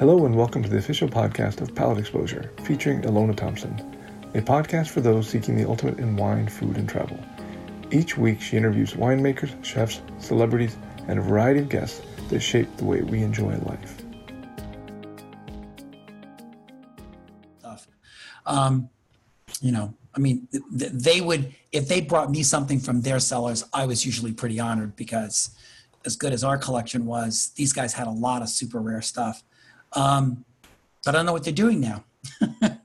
Hello and welcome to the official podcast of Palate Exposure, featuring Ilona Thompson, a podcast for those seeking the ultimate in wine, food, and travel. Each week, she interviews winemakers, chefs, celebrities, and a variety of guests that shape the way we enjoy life. Um, you know, I mean, they would, if they brought me something from their cellars, I was usually pretty honored because as good as our collection was, these guys had a lot of super rare stuff. Um, but I don't know what they're doing now. Well,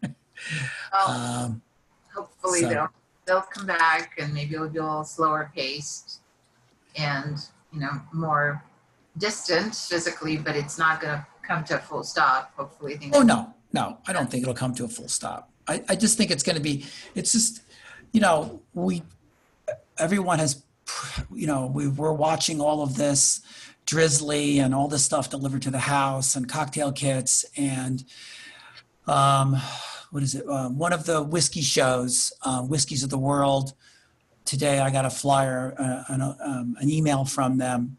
um, hopefully so- they'll they'll come back and maybe it'll be a little slower paced and you know more distant physically, but it's not going to come to a full stop. Hopefully things. oh, no, no, I don't think it'll come to a full stop. I, I just think it's going to be, it's just, you know, we, everyone has, you know, we we're watching all of this Drizly and all this stuff delivered to the house and cocktail kits and um, what is it? Um, one of the whiskey shows, uh, Whiskeys of the World. Today, I got a flyer, uh, an, um, an email from them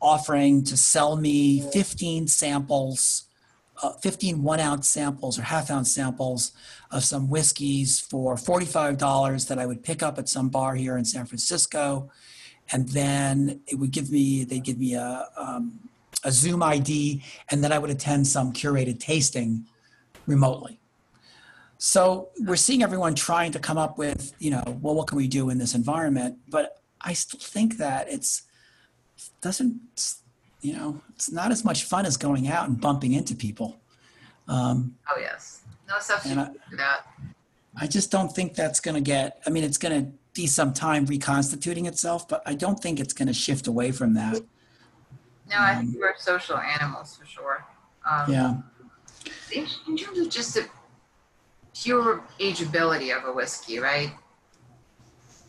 offering to sell me 15 samples, uh, 15 one ounce samples or half ounce samples of some whiskeys for $45 that I would pick up at some bar here in San Francisco. And then it would give me, they'd give me a, um, a Zoom ID, and then I would attend some curated tasting remotely. So we're seeing everyone trying to come up with, you know, well, what can we do in this environment? But I still think that it's doesn't, you know, it's not as much fun as going out and bumping into people. Um, Oh yes, no substitute for that. I just don't think that's going to get. I mean, it's going to be some time reconstituting itself, but I don't think it's going to shift away from that. No, I Um, think we're social animals for sure. Um, Yeah. in, in terms of just the pure ageability of a whiskey, right?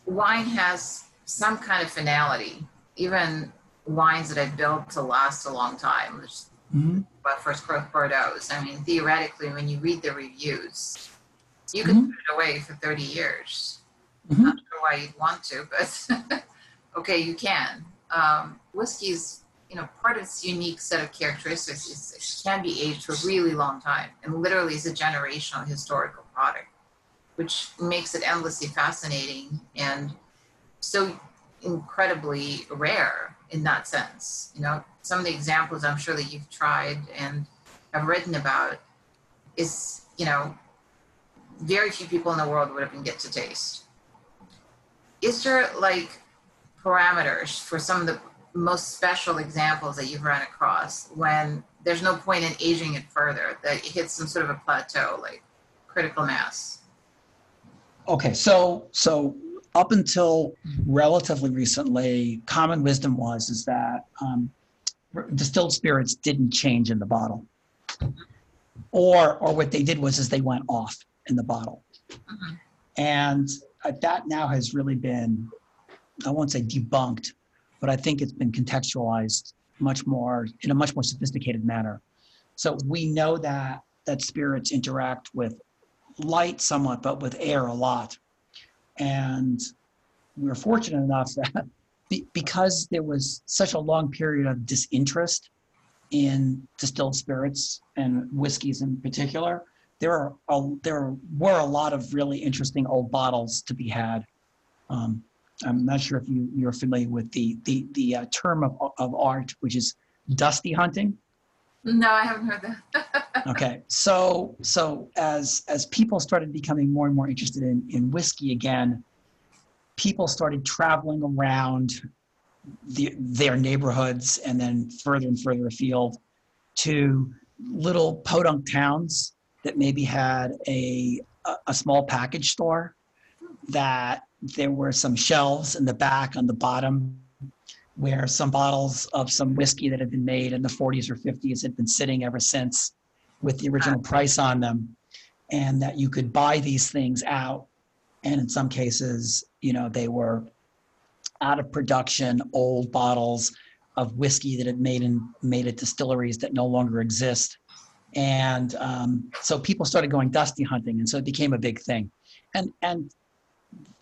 Wine has some kind of finality. Even wines that I've built to last a long time, which hmm about first growth Bordeaux's. I mean, theoretically, when you read the reviews, you can Mhm. put it away for 30 years. Mhm. Why you'd want to, but okay, you can. Um, whiskey's, you know, part of its unique set of characteristics is it can be aged for a really long time and literally is a generational historical product, which makes it endlessly fascinating and so incredibly rare in that sense. You know, some of the examples I'm sure that you've tried and have written about is, you know, very few people in the world would even get to taste. Is there like parameters for some of the most special examples that you've run across when there's no point in aging it further, that it hits some sort of a plateau, like critical mass? Okay, so so up until relatively recently, common wisdom was is that um, distilled spirits didn't change in the bottle, or or what they did was is they went off in the bottle, Mhm. and Uh, that now has really been I won't say debunked, but I think it's been contextualized much more in a much more sophisticated manner. So we know that that spirits interact with light somewhat, but with air a lot. And we were fortunate enough that because there was such a long period of disinterest in distilled spirits and whiskeys in particular, there are a, there were a lot of really interesting old bottles to be had. Um, I'm not sure if you, you're familiar with the the the uh, term of, of art, which is dusty hunting. No, I haven't heard that. Okay, so so as as people started becoming more and more interested in in whiskey again, people started traveling around the, their neighborhoods and then further and further afield to little podunk towns that maybe had a a, a small package store that there were some shelves in the back on the bottom where some bottles of some whiskey that had been made in the 40s or 50s had been sitting ever since with the original ah. price on them. And that you could buy these things out and in some cases you know they were out of production old bottles of whiskey that had made in made at distilleries that no longer exist and um, so people started going dusty hunting and so it became a big thing. And and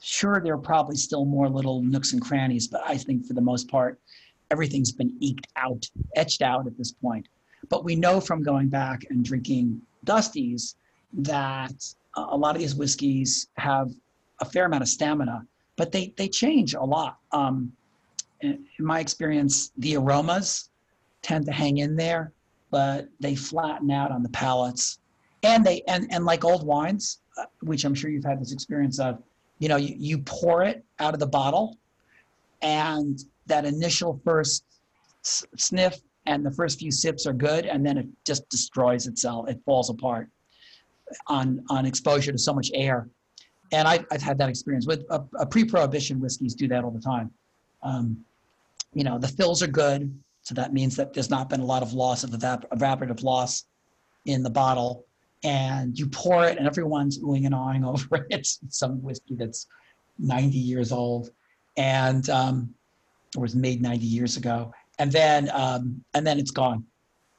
sure there are probably still more little nooks and crannies but i think for the most part everything's been eked out etched out at this point. But we know from going back and drinking Dusties that a lot of these whiskeys have a fair amount of stamina, but they they change a lot. Um, in my experience, the aromas tend to hang in there, but they flatten out on the palates. And they and and like old wines, uh, which I'm sure you've had this experience of, you know, you, you pour it out of the bottle, and that initial first s- sniff and the first few sips are good, and then it just destroys itself. It falls apart on on exposure to so much air. And I, I've had that experience with a, a pre-prohibition whiskeys do that all the time. Um, you know, the fills are good, so that means that there's not been a lot of loss of evap- evaporative loss in the bottle. And you pour it, and everyone's oohing and awing over it. It's some whiskey that's 90 years old, and um, or was made 90 years ago, and then um, and then it's gone.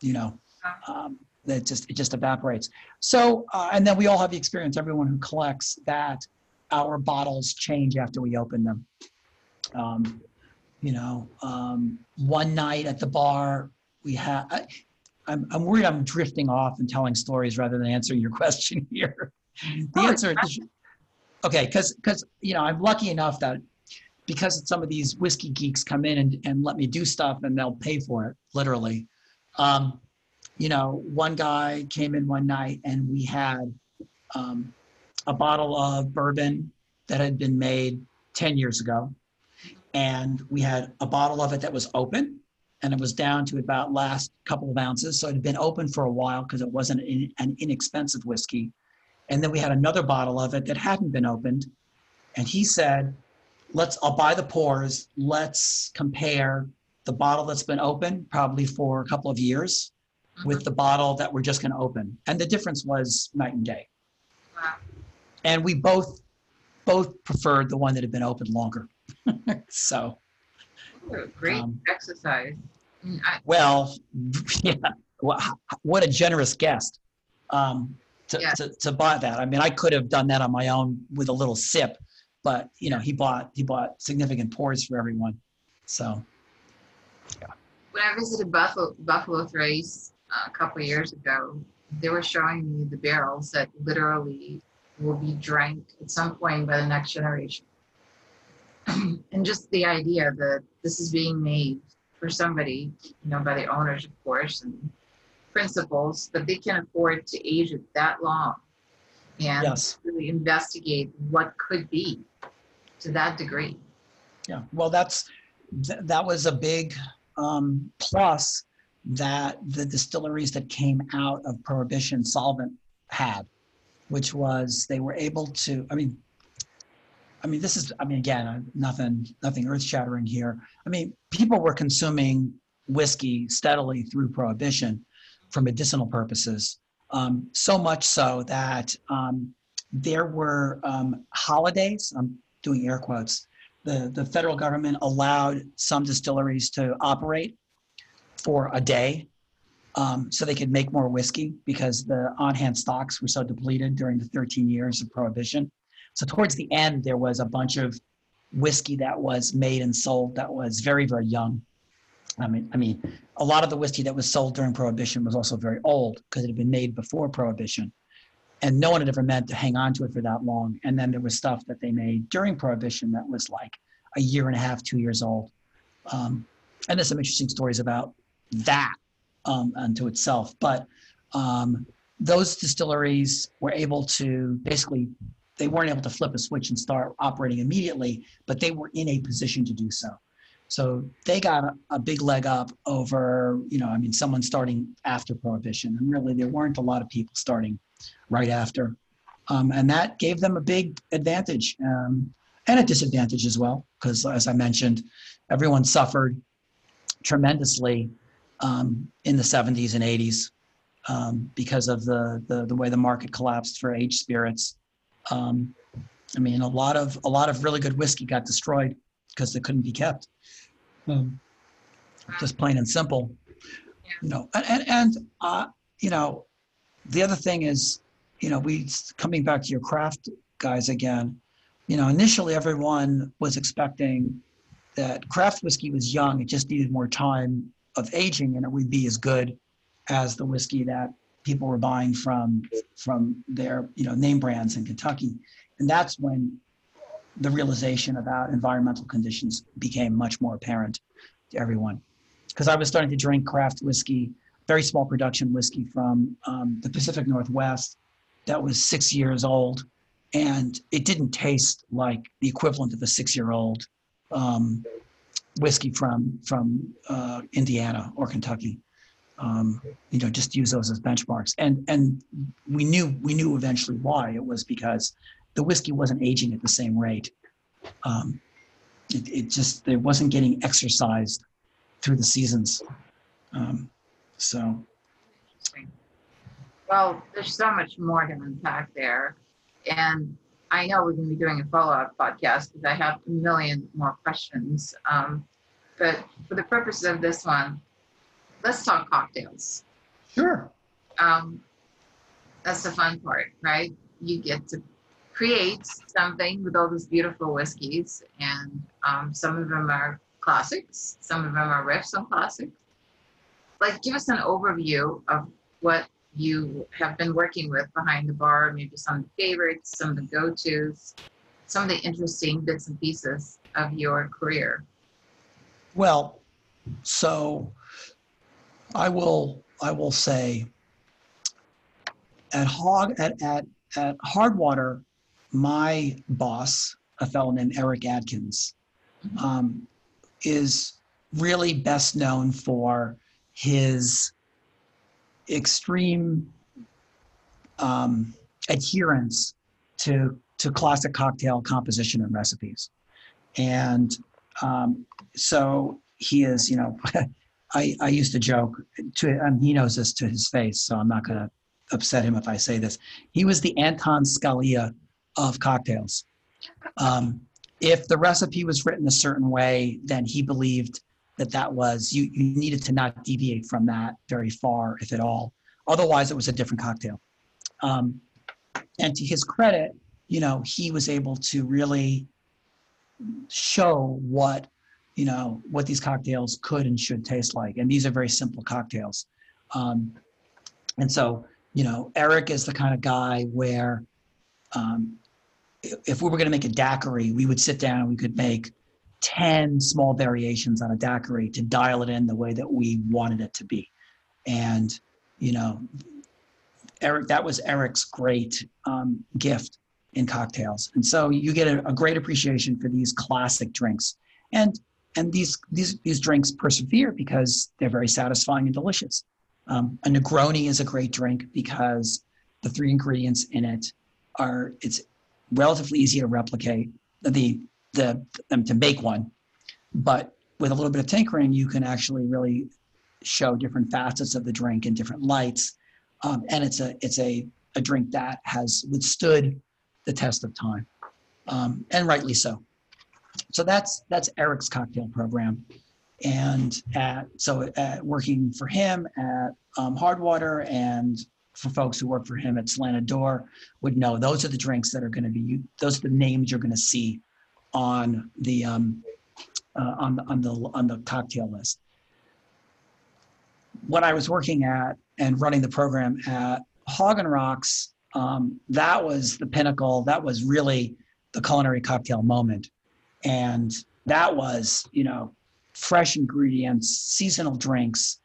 You know, um, it just it just evaporates. So, uh, and then we all have the experience. Everyone who collects that our bottles change after we open them. Um, you know, um, one night at the bar, we had. I, I'm, I'm worried I'm drifting off and telling stories rather than answering your question here. The answer is okay, because because you know I'm lucky enough that because some of these whiskey geeks come in and, and let me do stuff and they'll pay for it literally. Um, you know, one guy came in one night and we had um, a bottle of bourbon that had been made 10 years ago. And we had a bottle of it that was open and it was down to about last couple of ounces. So it had been open for a while because it wasn't in, an inexpensive whiskey. And then we had another bottle of it that hadn't been opened. And he said, let's, I'll buy the pours. Let's compare the bottle that's been open probably for a couple of years mm-hmm. with the bottle that we're just going to open. And the difference was night and day. Wow. And we both, both preferred the one that had been open longer. so, What Great Um, exercise. I- well, yeah, wha- what a generous guest um, to, Yeah. to, to buy that. I mean, I could have done that on my own with a little sip, but you know, he bought he bought significant pours for everyone. So yeah. When I visited Buffalo, Buffalo Trace uh, a couple of years ago, they were showing me the barrels that literally will be drank at some point by the next generation. and just the idea that this is being made for somebody, you know, by the owners, of course, and principals, that they can afford to age it that long and yes, really investigate what could be to that degree. yeah. Well, that's th- that was a big um, plus that the distilleries that came out of prohibition solvent had, which was they were able to. I mean, I mean, this is. I mean, again, uh, nothing, nothing earth-shattering here. I mean, people were consuming whiskey steadily through prohibition for medicinal purposes. Um, so much so that um, there were um, holidays. I'm doing air quotes. The the federal government allowed some distilleries to operate for a day, um, so they could make more whiskey because the on-hand stocks were so depleted during the 13 years of prohibition. So towards the end, there was a bunch of whiskey that was made and sold that was very, very young. I mean, I mean, a lot of the whiskey that was sold during Prohibition was also very old because it had been made before Prohibition, and no one had ever meant to hang on to it for that long. And then there was stuff that they made during Prohibition that was like a year and a half, two years old. Um, and there's some interesting stories about that um, unto itself. But um, those distilleries were able to basically they weren't able to flip a switch and start operating immediately, but they were in a position to do so. So they got a, a big leg up over, you know, I mean, someone starting after prohibition, and really there weren't a lot of people starting right after, um, and that gave them a big advantage um, and a disadvantage as well, because as I mentioned, everyone suffered tremendously um, in the 70s and 80s um, because of the, the the way the market collapsed for aged spirits. Um, I mean, a lot of a lot of really good whiskey got destroyed because they couldn't be kept. Um, just plain and simple. You know, and and, and uh, you know, the other thing is, you know, we coming back to your craft guys again. You know, initially everyone was expecting that craft whiskey was young; it just needed more time of aging, and it would be as good as the whiskey that people were buying from from their you know name brands in Kentucky, and that's when the realization about environmental conditions became much more apparent to everyone. Because I was starting to drink craft whiskey, very small production whiskey from um, the Pacific Northwest, that was six years old, and it didn't taste like the equivalent of a six-year-old um, whiskey from from uh, Indiana or Kentucky. Um, you know, just use those as benchmarks. And and we knew we knew eventually why it was because the whiskey wasn't aging at the same rate. Um, it, it just it wasn't getting exercised through the seasons. Um, so Well, there's so much more to unpack there. And I know we're going to be doing a follow-up podcast because I have a million more questions. Um, but for the purposes of this one, let's talk cocktails. sure, Um, that's the fun part, right? You get to create something with all these beautiful whiskeys, and um, some of them are classics, some of them are riffs on classics. Like, give us an overview of what you have been working with behind the bar, maybe some of the favorites, some of the go-tos, some of the interesting bits and pieces of your career. Well, so I will I will say at Hog at at at Hardwater, my boss, a fellow named Erik Adkins, um, is really best known for his extreme um, adherence to to classic cocktail composition and recipes, and um, so he is, you know, I, I used to joke to, and he knows this to his face, so I'm not going to upset him if I say this. He was the Anton Scalia of cocktails. Um, if the recipe was written a certain way, then he believed that that was, you, you needed to not deviate from that very far, if at all. Otherwise, it was a different cocktail. Um, and to his credit, you know, he was able to really show what you know what these cocktails could and should taste like. And these are very simple cocktails. Um, and so you know Erik is the kind of guy where um, if we were going to make a daiquiri we would sit down and we could make 10 small variations on a daiquiri to dial it in the way that we wanted it to be. And you know Erik that was Erik's great um, gift in cocktails. And so you get a, a great appreciation for these classic drinks. And and these these these drinks persevere because they're very satisfying and delicious. Um, a Negroni is a great drink because the three ingredients in it are it's relatively easy to replicate the the um, to make one, but with a little bit of tinkering, you can actually really show different facets of the drink in different lights, um, and it's a it's a a drink that has withstood the test of time, um, and rightly so so that's that's Erik's cocktail program, and at so at working for him at um, Hardwater and for folks who work for him at Slanted Door would know those are the drinks that are going to be those are the names you're going to see on the um, uh, on the on the on the cocktail list. When I was working at and running the program at Hog and Rocks, um, that was the pinnacle. That was really the culinary cocktail moment and that was you know fresh ingredients seasonal drinks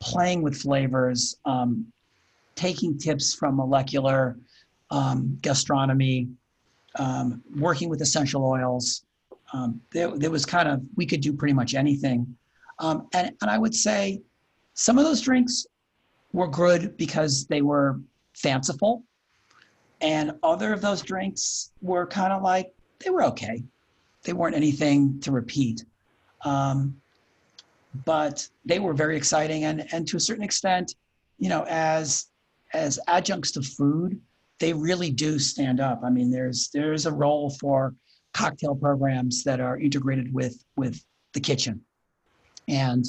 playing with flavors um, taking tips from molecular um, gastronomy um, working with essential oils. Um, there, there, was kind of we could do pretty much anything. Um, and, and i would say some of those drinks were good because they were fanciful. And other of those drinks were kind of like they were okay they weren't anything to repeat. Um, but they were very exciting and, and to a certain extent, you know, as as adjuncts to food, they really do stand up. I mean, there's there's a role for cocktail programs that are integrated with with the kitchen. And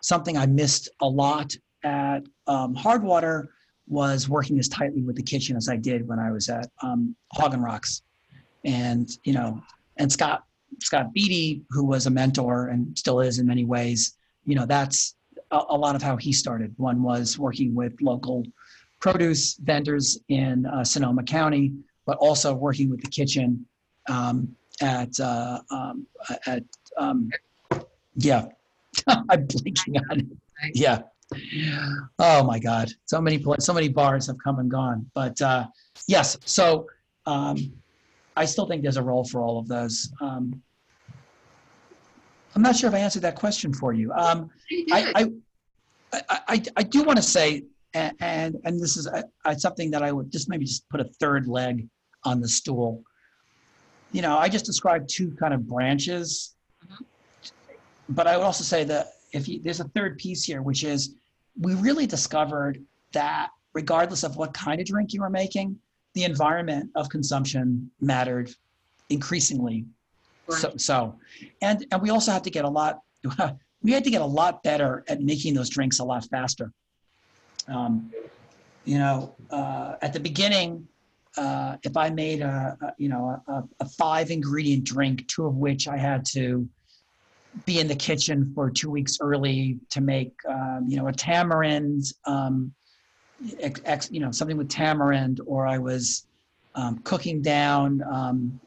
something I missed a lot at um, Hardwater was working as tightly with the kitchen as I did when I was at um, Hog and Rocks. And, you know, and Scott Scott Beattie, who was a mentor and still is in many ways, you know, that's a, a lot of how he started. One was working with local produce vendors in uh, Sonoma County, but also working with the kitchen um, at uh, um, at um, yeah. I'm blinking on it. Yeah. Oh my God. So many so many bars have come and gone. But uh, yes, so um, I still think there's a role for all of those. Um, I'm not sure if I answered that question for you. Um, You. I, I, I, I, I do want to say, a- and and this is uh, uh, something that I would just maybe just put a third leg on the stool. You know, I just described two kind of branches, Mhm. but I would also say that if you, there's a third piece here, which is we really discovered that regardless of what kind of drink you were making, the environment of consumption mattered increasingly so, so, and and we also had to get a lot. We had to get a lot better at making those drinks a lot faster. Um, you know, uh, at the beginning, uh, if I made a, a you know a, a five ingredient drink, two of which I had to be in the kitchen for two weeks early to make, um, you know, a tamarind, um, ex, ex, you know, something with tamarind, or I was um, cooking down. Um,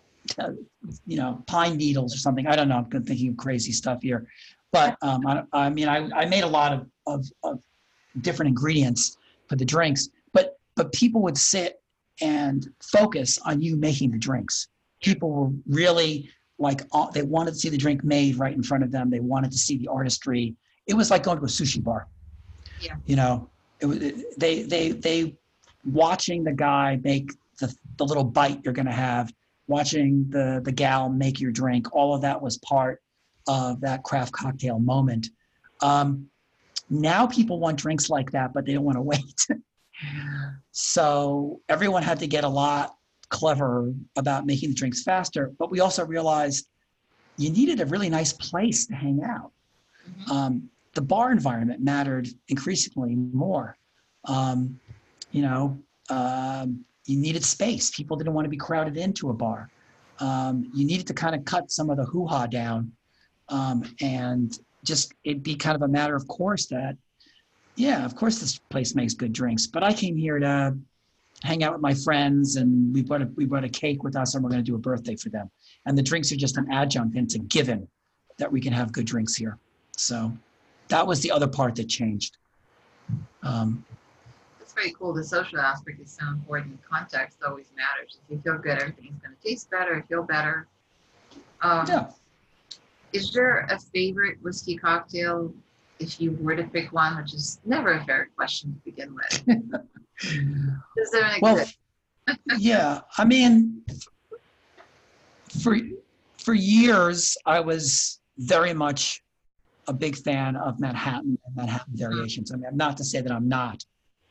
you know, pine needles or something. I don't know. I'm thinking of crazy stuff here, but um, I, I mean, I, I made a lot of, of, of different ingredients for the drinks, but but people would sit and focus on you making the drinks. People were really like uh, they wanted to see the drink made right in front of them. They wanted to see the artistry. It was like going to a sushi bar. Yeah. You know, it was they they they watching the guy make the the little bite you're going to have watching the the gal make your drink all of that was part of that craft cocktail moment. Um, now people want drinks like that but they don't want to wait. So everyone had to get a lot clever about making the drinks faster but we also realized you needed a really nice place to hang out. Mhm. um, the bar environment mattered increasingly more um, you know um, you needed space. People didn't want to be crowded into a bar. Um, you needed to kind of cut some of the hoo ha down um, and just it'd be kind of a matter of course that, yeah, of course this place makes good drinks, but I came here to hang out with my friends and we brought a, we brought a cake with us and we're going to do a birthday for them. And the drinks are just an adjunct and it's a given that we can have good drinks here. So that was the other part that changed. Um, It's very cool. The social aspect is so important. Context always matters. If you feel good, everything's going to taste better. Feel better. Um, yeah. Is there a favorite whiskey cocktail if you were to pick one, which is never a fair question to begin with? Does there an Well, yeah, I mean, for for years, I was very much a big fan of Manhattan and Manhattan variations. I mean, not to say that I'm not,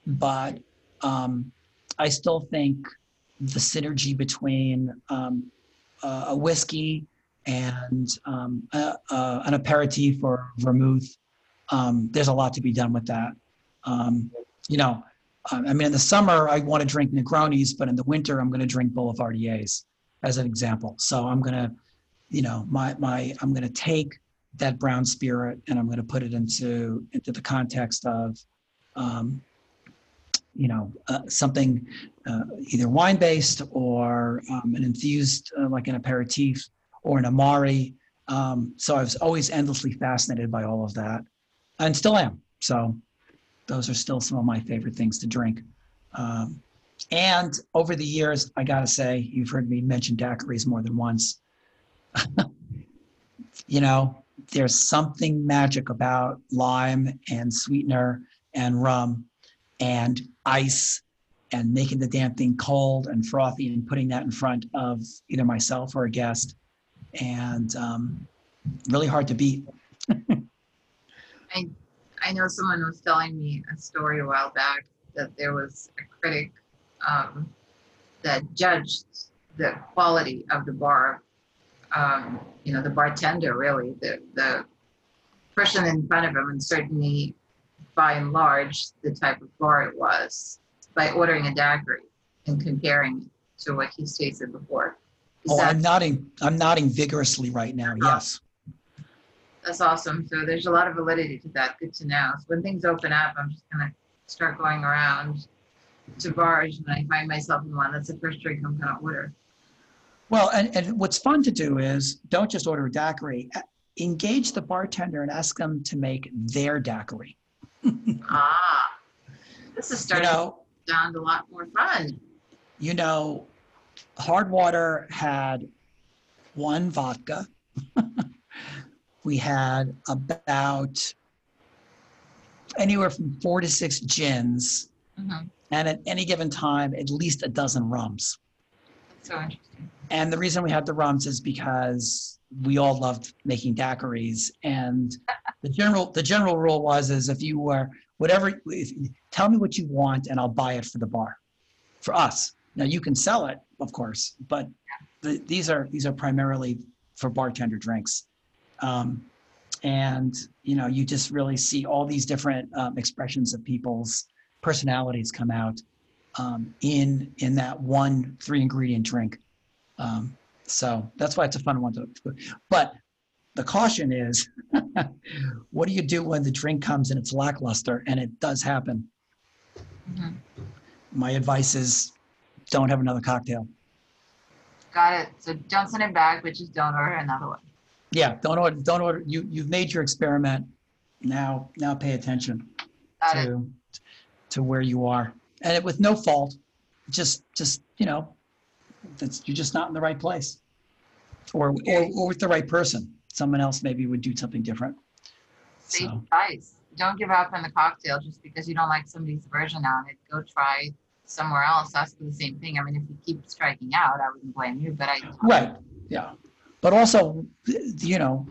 but um, I still think the synergy between um, uh, a whiskey and um, a, a, an aperitif or vermouth, um, there's a lot to be done with that. Um, you know, I I mean, in the summer, I want to drink Negronis, but in the winter, I'm going to drink Boulevardiers as an example. So I'm going to, you know, my, my, I'm going to take that brown spirit and I'm going to put it into, into the context of, um, you know, uh, something uh, either wine based or um, an infused, uh, like an aperitif or an amari. Um, so I was always endlessly fascinated by all of that and still am. So those are still some of my favorite things to drink. Um, and over the years, I gotta say, you've heard me mention daiquiris more than once. you know, there's something magic about lime and sweetener and rum and ice and making the damn thing cold and frothy and putting that in front of either myself or a guest. And um, really hard to beat. I I know someone was telling me a story a while back that there was a critic um, that judged the quality of the bar. Um, you know, the bartender, really, the the person in front of him, and certainly by and large, the type of bar it was, by ordering a daiquiri and comparing it to what he's tasted before. Oh, I'm nodding. I'm nodding vigorously right now. Yes. That's awesome. So there's a lot of validity to that. Good to know. So when things open up, I'm just gonna start going around to bars and I find myself in one. That's the first drink I'm gonna order. Well, and, and what's fun to do is don't just order a daiquiri. Engage the bartender and ask them to make their daiquiri. Ah, this is You starting know, to sound a lot more fun. you know, hard water had one vodka. we had about anywhere from four to six gins, Mhm. and at any given time, at least a dozen rums. That's so interesting. And the reason we had the rums is because we all loved making daiquiris. And the general the general rule was is if you were whatever, if, tell me what you want and I'll buy it for the bar, for us. Now you can sell it, of course, but the, these are these are primarily for bartender drinks. Um, and you know you just really see all these different um, expressions of people's personalities come out um, in in that one three ingredient drink. Um, so that's why it's a fun one to. But the caution is, what do you do when the drink comes and it's lackluster? And it does happen. Mhm. My advice is, don't have another cocktail. Got it. So don't send it back, but just don't order another one. Yeah, don't order. Don't order. You you've made your experiment. Now now pay attention Got it. to to where you are, and it, with no fault. Just just you know, that's you're just not in the right place, or or, or with the right person. Someone else maybe would do something different. Safe So advice. Don't give up on the cocktail just because you don't like somebody's version on it. Go try somewhere else. Ask for the same thing. I mean, if you keep striking out, I wouldn't blame you. But I right, yeah, but also you know,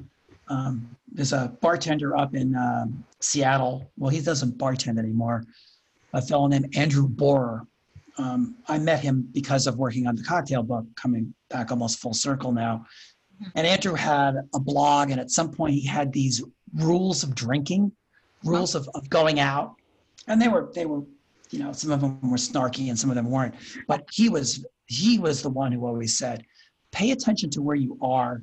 um, there's a bartender up in um, Seattle. Well, he doesn't bartend anymore. A fellow named Andrew Bohrer. Um, I met him because of working on the cocktail book, coming back almost full circle now. And Andrew had a blog, and at some point he had these rules of drinking, rules of, of going out, and they were they were, you know, some of them were snarky and some of them weren't. But he was he was the one who always said, pay attention to where you are,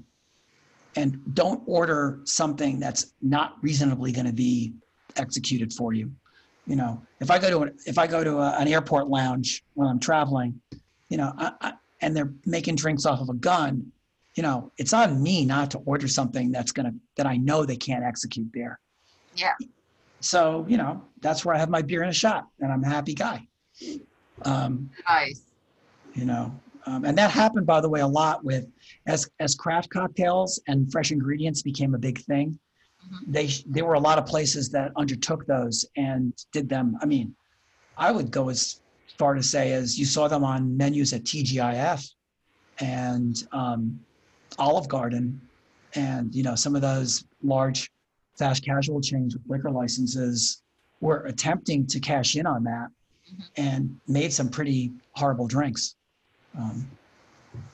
and don't order something that's not reasonably going to be executed for you. You know, if I go to an, if I go to a, an airport lounge when I'm traveling, you know, I, I, and they're making drinks off of a gun, you know, it's on me not to order something that's gonna that I know they can't execute there. Yeah. So you know, that's where I have my beer in a shot, and I'm a happy guy. Um, advice. you know, um, and that happened, by the way, a lot with as as craft cocktails and fresh ingredients became a big thing. Mhm. They there were a lot of places that undertook those and did them. I mean, I would go as far to say as you saw them on menus at TGIF and um, Olive Garden, and you know some of those large fast casual chains with liquor licenses were attempting to cash in on that Mhm. and made some pretty horrible drinks. Um,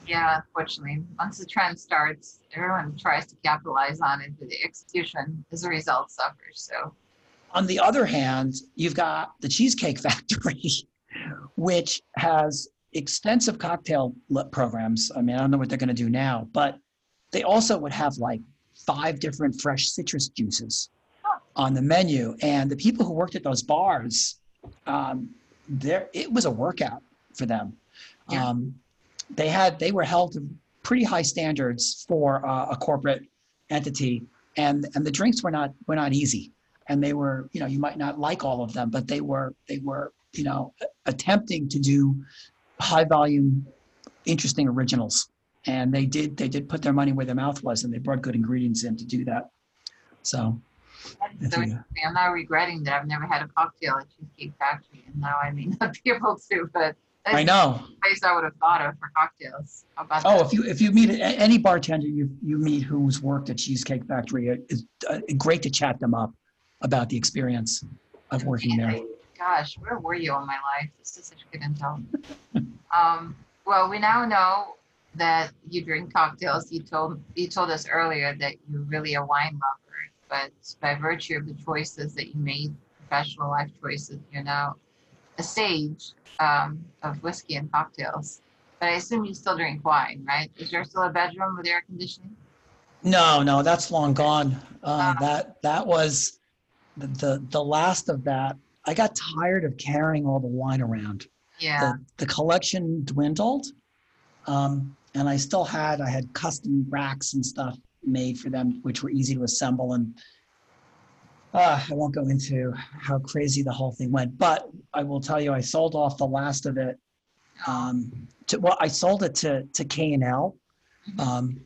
Yeah, unfortunately, once the trend starts, everyone tries to capitalize on it, but the execution as a result suffers. So on the other hand, you've got the Cheesecake Factory, which has extensive cocktail programs. I mean, I don't know what they're going to do now, but they also would have like five different fresh citrus juices on the menu. And the people who worked at those bars, um, there it was a workout for them. Yeah. Um, they had they were held to pretty high standards for uh, a corporate entity, and and the drinks were not were not easy and they were you know you might not like all of them but they were they were you know attempting to do high volume interesting originals and they did they did put their money where their mouth was and they brought good ingredients in to do that so that's so interesting. I'm now regretting that I've never had a cocktail at Cheesecake Factory, and now I may not be able to. But that's i know the place I would have thought of for cocktails. How about oh that? if you if you meet a- any bartender you you meet who's worked at cheesecake factory it's uh, great to chat them up about the experience of working there Gosh, where were you all my life? This is such good intel. um, well, we now know that you drink cocktails. You told you told us earlier that you're really a wine lover, but by virtue of the choices that you made, professional life choices, you're now a stage um, of whiskey and cocktails. But I assume you still drink wine, right? Is there still a bedroom with air conditioning? No, no, that's long gone. Uh, that that was the, the the last of that. I got tired of carrying all the wine around. Yeah. The, the collection dwindled, um, and I still had I had custom racks and stuff made for them, which were easy to assemble. And uh, I won't go into how crazy the whole thing went, but I will tell you, I sold off the last of it. Um, to, well, I sold it to to K and L, Mhm. um,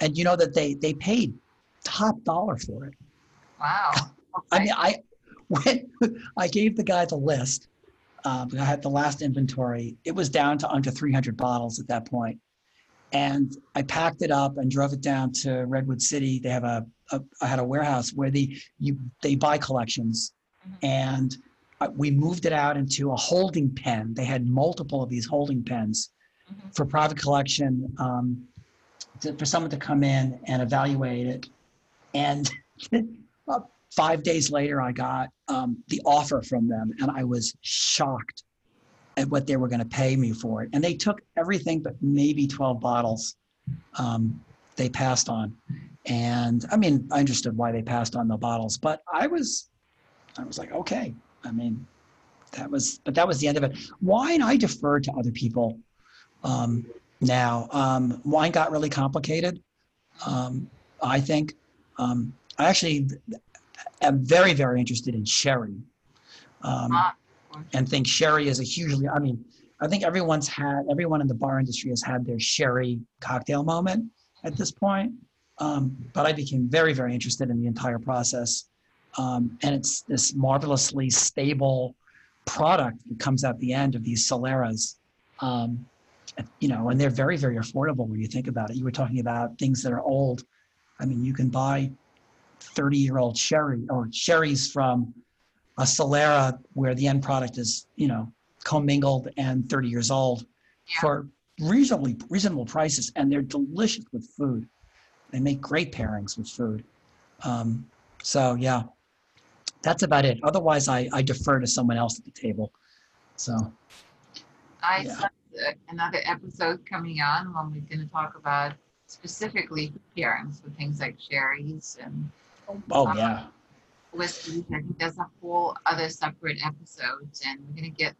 and you know that they they paid top dollar for it. Wow. I mean, I when I gave the guy the list, um, I had the last inventory. It was down to under 300 bottles at that point, and I packed it up and drove it down to Redwood City. They have a, a I had a warehouse where the you they buy collections, Mhm. and uh, we moved it out into a holding pen. They had multiple of these holding pens Mhm. for private collection um, to, for someone to come in and evaluate it. And five days later, I got um, the offer from them, and I was shocked at what they were going to pay me for it. And they took everything but maybe 12 bottles um, they passed on. And I mean, I understood why they passed on the bottles, but I was, I was like, okay. I mean, that was, but that was the end of it. Wine, I defer to other people um, now. Um, wine got really complicated, um, I think. Um, I actually am very, very interested in sherry um, Ah, and think sherry is a hugely, I mean, I think everyone's had, everyone in the bar industry has had their sherry cocktail moment at this point. Um, but I became very, very interested in the entire process. Um, and it's this marvelously stable product that comes out the end of these Soleras. Um, you know, and they're very, very affordable when you think about it. You were talking about things that are old. I mean, you can buy 30 year old sherry or sherries from a Solera where the end product is, you know, commingled and 30 years old Yeah. for reasonably reasonable prices, and they're delicious with food. They make great pairings with food. Um, so yeah, that's about it. Otherwise, I, I defer to someone else at the table. So I Yeah. saw another episode coming on when we're going to talk about specifically pairings with things like sherries and oh Uh, yeah, whiskeys. I think there's a whole other separate episode, and we're going to get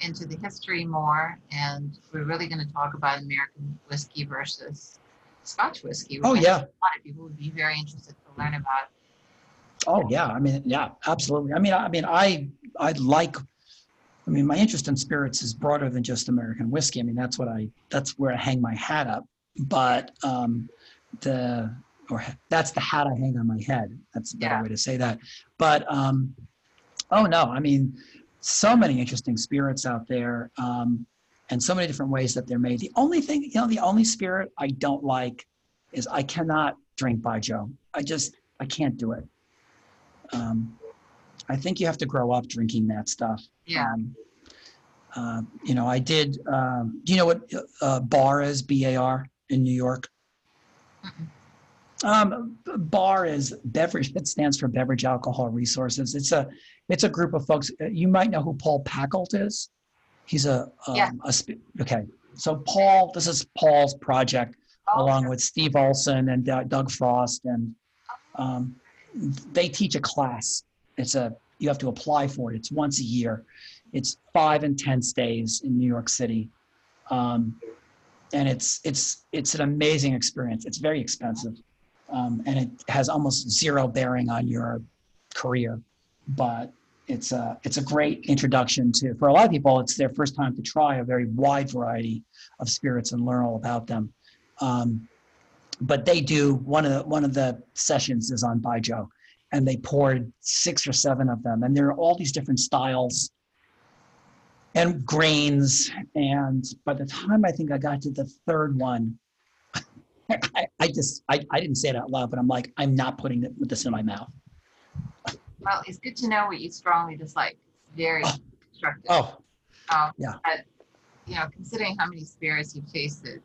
into the history more, and we're really going to talk about American whiskey versus Scotch whiskey. oh yeah, a lot of people would be very interested to learn about. oh yeah. I mean yeah, absolutely. I mean I, I mean I I like. I mean, my interest in spirits is broader than just American whiskey. I mean, that's what I that's where I hang my hat up. But um, the or that's the hat I hang on my head. That's a better Yeah. way to say that. But um, oh no, I mean, so many interesting spirits out there, um, and so many different ways that they're made. The only thing, you know, the only spirit I don't like is I cannot drink Baijiu. I just I can't do it. Um, I think you have to grow up drinking that stuff. Yeah. Um, uh, you know, I did. Um, do you know what uh, bar is? B A R in New York. Um, bar is beverage. It stands for Beverage Alcohol Resources. It's a it's a group of folks. uh, You might know who Paul Pacult is. He's a, um, Yeah. a okay. So Paul, this is Paul's project Oh, along sure. with Steve Olson and Doug Frost, and um, they teach a class. It's a you have to apply for it. It's once a year. It's five and ten stays in New York City, um, and it's it's it's an amazing experience. It's very expensive, um, and it has almost zero bearing on your career, but it's a it's a great introduction to for a lot of people. It's their first time to try a very wide variety of spirits and learn all about them. Um, but they do one of the one of the sessions is on Baijiu, and they poured six or seven of them, and there are all these different styles and grains. And by the time I think I got to the third one, I, I just I, I didn't say it out loud, but I'm like I'm not putting this in my mouth. Well, it's good to know what you strongly dislike. Very Oh. constructive. Oh Um, Yeah. But, you know, considering how many spirits you've tasted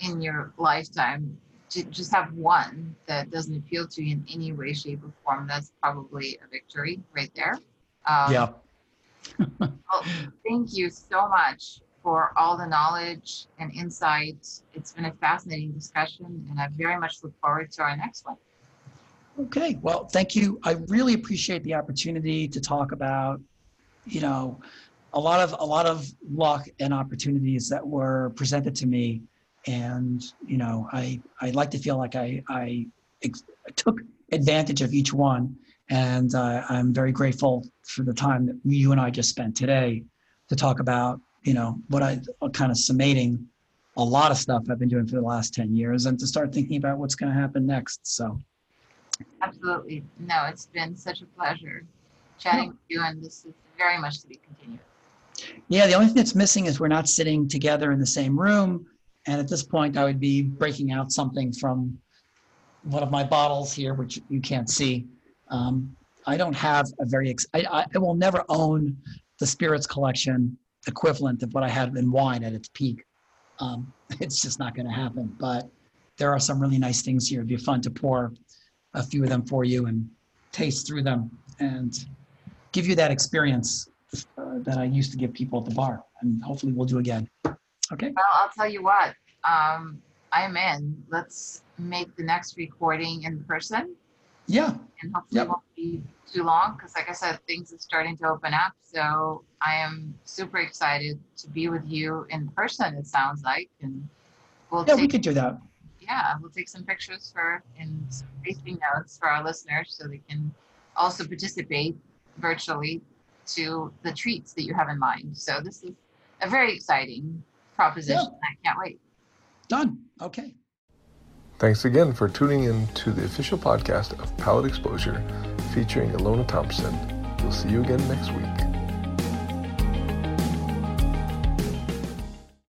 in your lifetime, to just have one that doesn't appeal to you in any way, shape, or form, that's probably a victory right there. Um, yeah, Well, thank you so much for all the knowledge and insight. It's been a fascinating discussion, and I very much look forward to our next one. Okay, well, thank you. I really appreciate the opportunity to talk about, you know, a lot of a lot of luck and opportunities that were presented to me, and you know, I I like to feel like I I ex- took advantage of each one, and uh, I'm very grateful for the time that you and I just spent today to talk about, you know, what I kind of summating a lot of stuff I've been doing for the last 10 years and to start thinking about what's going to happen next. So, Absolutely. No, it's been such a pleasure chatting with you, and this is very much to be continued. yeah, the only thing that's missing is we're not sitting together in the same room. And at this point, I would be breaking out something from one of my bottles here, which you can't see. Um, I don't have a very, ex- I, I, I will never own the spirits collection equivalent of what I had in wine at its peak. Um, it's just not going to happen. But there are some really nice things here. It'd be fun to pour a few of them for you and taste through them and give you that experience uh, that I used to give people at the bar. And hopefully we'll do again. Okay. Well, I'll tell you what, um, I'm in. Let's make the next recording in person, Yeah. and hopefully Yep. it won't be too long because, like I said, things are starting to open up. So I am super excited to be with you in person. It sounds like, and we'll Yeah, we could do that. Yeah, we'll take some pictures for and some tasting notes for our listeners so they can also participate virtually to the treats that you have in mind. So this is a very exciting proposition. I can't wait. Done. Okay. Thanks again for tuning in to the official podcast of Palate Exposure featuring Ilona Thompson. We'll see you again next week.